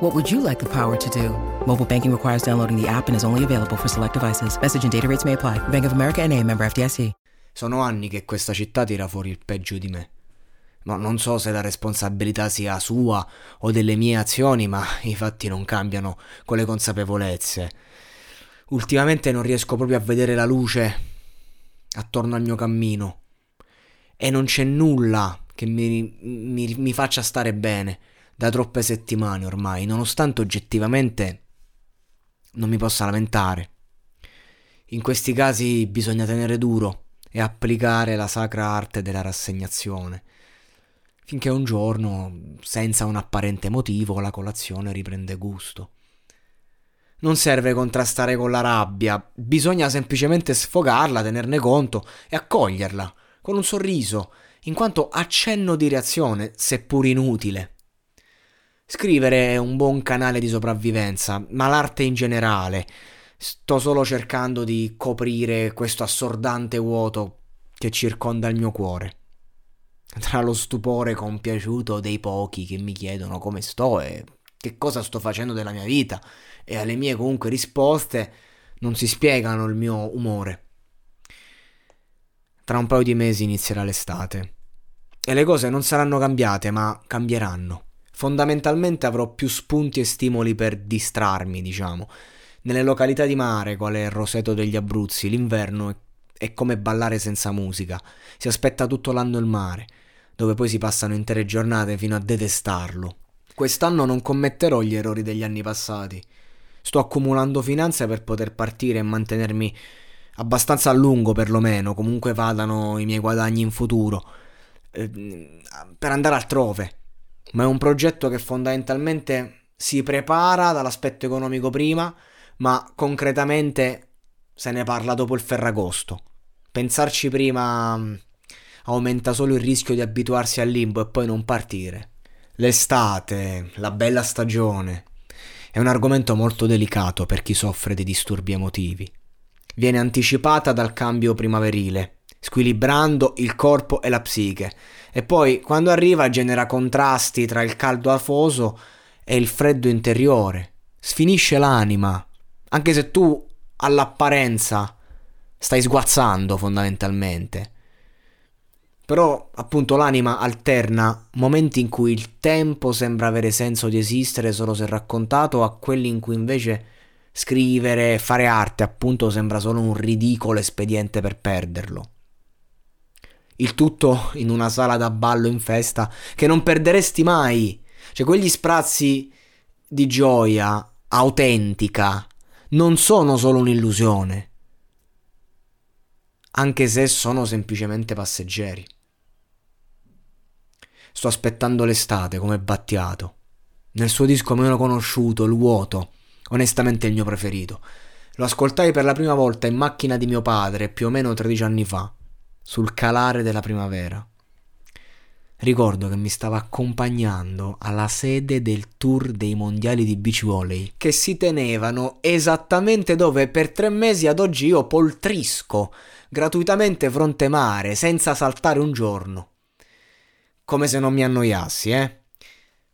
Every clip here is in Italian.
What would you like the power to do? Mobile banking requires downloading the app and is only available for select devices. Message and data rates may apply. Bank of America and a member FDIC. Sono anni che questa città tira fuori il peggio di me. Ma non so se la responsabilità sia sua o delle mie azioni, ma i fatti non cambiano con le consapevolezze. Ultimamente non riesco proprio a vedere la luce attorno al mio cammino. E non c'è nulla che mi, mi, mi faccia stare bene da troppe settimane ormai, nonostante oggettivamente non mi possa lamentare. In questi casi bisogna tenere duro e applicare la sacra arte della rassegnazione, finché un giorno, senza un apparente motivo, la colazione riprende gusto. Non serve contrastare con la rabbia, bisogna semplicemente sfogarla, tenerne conto e accoglierla, con un sorriso, in quanto accenno di reazione, seppur inutile. Scrivere è un buon canale di sopravvivenza, ma l'arte in generale, Sto solo cercando di coprire questo assordante vuoto che circonda il mio cuore. Tra lo stupore compiaciuto dei pochi che mi chiedono come sto e che cosa sto facendo della mia vita e alle mie comunque risposte non si spiegano il mio umore. Tra un paio di mesi inizierà l'estate e le cose non saranno cambiate ma cambieranno. Fondamentalmente avrò più spunti e stimoli per distrarmi, diciamo nelle località di mare, quale Roseto degli Abruzzi, l'inverno è, è come ballare senza musica. Si aspetta tutto l'anno il mare, dove poi si passano intere giornate fino a detestarlo. Quest'anno non commetterò gli errori degli anni passati. Sto accumulando finanze per poter partire e mantenermi abbastanza a lungo perlomeno, comunque vadano i miei guadagni in futuro, eh, per andare altrove. Ma è un progetto che fondamentalmente si prepara dall'aspetto economico prima, ma concretamente se ne parla dopo il Ferragosto. Pensarci prima mm, aumenta solo il rischio di abituarsi al limbo e poi non partire. L'estate, la bella stagione, è un argomento molto delicato per chi soffre di disturbi emotivi. Viene anticipata dal cambio primaverile, squilibrando il corpo e la psiche, e poi quando arriva genera contrasti tra il caldo afoso e il freddo interiore, sfinisce l'anima, anche se tu all'apparenza stai sguazzando fondamentalmente. Però appunto l'anima alterna momenti in cui il tempo sembra avere senso di esistere solo se raccontato a quelli in cui invece scrivere, fare arte appunto sembra solo un ridicolo espediente per perderlo. Il tutto in una sala da ballo in festa che non perderesti mai. Cioè quegli sprazzi di gioia autentica non sono solo un'illusione, anche se sono semplicemente passeggeri. Sto aspettando l'estate come Battiato. Nel suo disco meno conosciuto, Il vuoto, onestamente il mio preferito. Lo ascoltai per la prima volta in macchina di mio padre più o meno 13 anni fa, sul calare della primavera. Ricordo che mi stava accompagnando alla sede del tour dei mondiali di beach volley che si tenevano esattamente dove per tre mesi ad oggi io poltrisco gratuitamente fronte mare senza saltare un giorno. Come se non mi annoiassi, eh?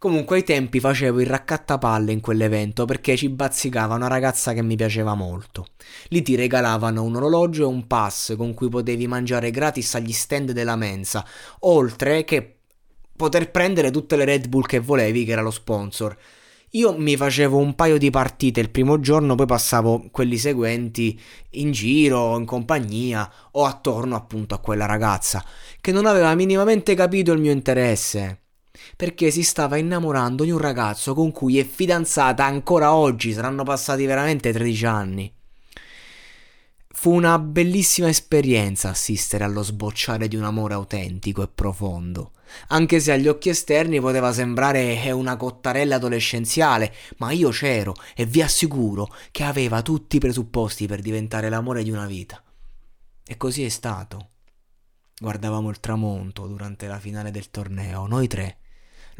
Comunque ai tempi facevo il raccattapalle in quell'evento perché ci bazzicava una ragazza che mi piaceva molto. Lì ti regalavano un orologio e un pass con cui potevi mangiare gratis agli stand della mensa, oltre che poter prendere tutte le Red Bull che volevi, che era lo sponsor. Io mi facevo un paio di partite il primo giorno, poi passavo quelli seguenti in giro, in compagnia o attorno appunto a quella ragazza che non aveva minimamente capito il mio interesse perché si stava innamorando di un ragazzo con cui è fidanzata ancora oggi, saranno passati veramente 13 anni. Fu una bellissima esperienza assistere allo sbocciare di un amore autentico e profondo, anche se agli occhi esterni poteva sembrare una cottarella adolescenziale, ma io c'ero e vi assicuro che aveva tutti i presupposti per diventare l'amore di una vita. E così è stato. Guardavamo il tramonto durante la finale del torneo, noi tre,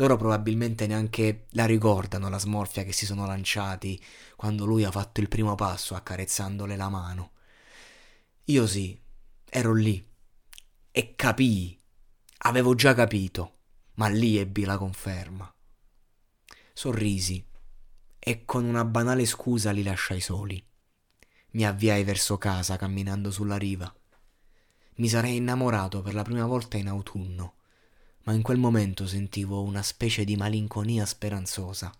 loro probabilmente neanche la ricordano la smorfia che si sono lanciati quando lui ha fatto il primo passo accarezzandole la mano. Io sì, ero lì e capii, avevo già capito, ma lì ebbi la conferma. Sorrisi e con una banale scusa li lasciai soli. Mi avviai verso casa camminando sulla riva. Mi sarei innamorato per la prima volta in autunno ma in quel momento sentivo una specie di malinconia speranzosa.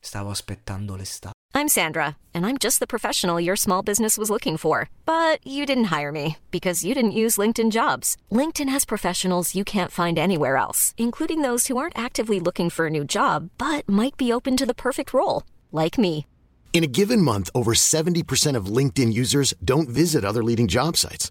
Stavo aspettando l'estate. I'm Sandra, and I'm just the professional your small business was looking for. But you didn't hire me because you didn't use LinkedIn jobs. LinkedIn has professionals you can't find anywhere else, including those who aren't actively looking for a new job but might be open to the perfect role, like me. In a given month, over 70% of LinkedIn users don't visit other leading job sites.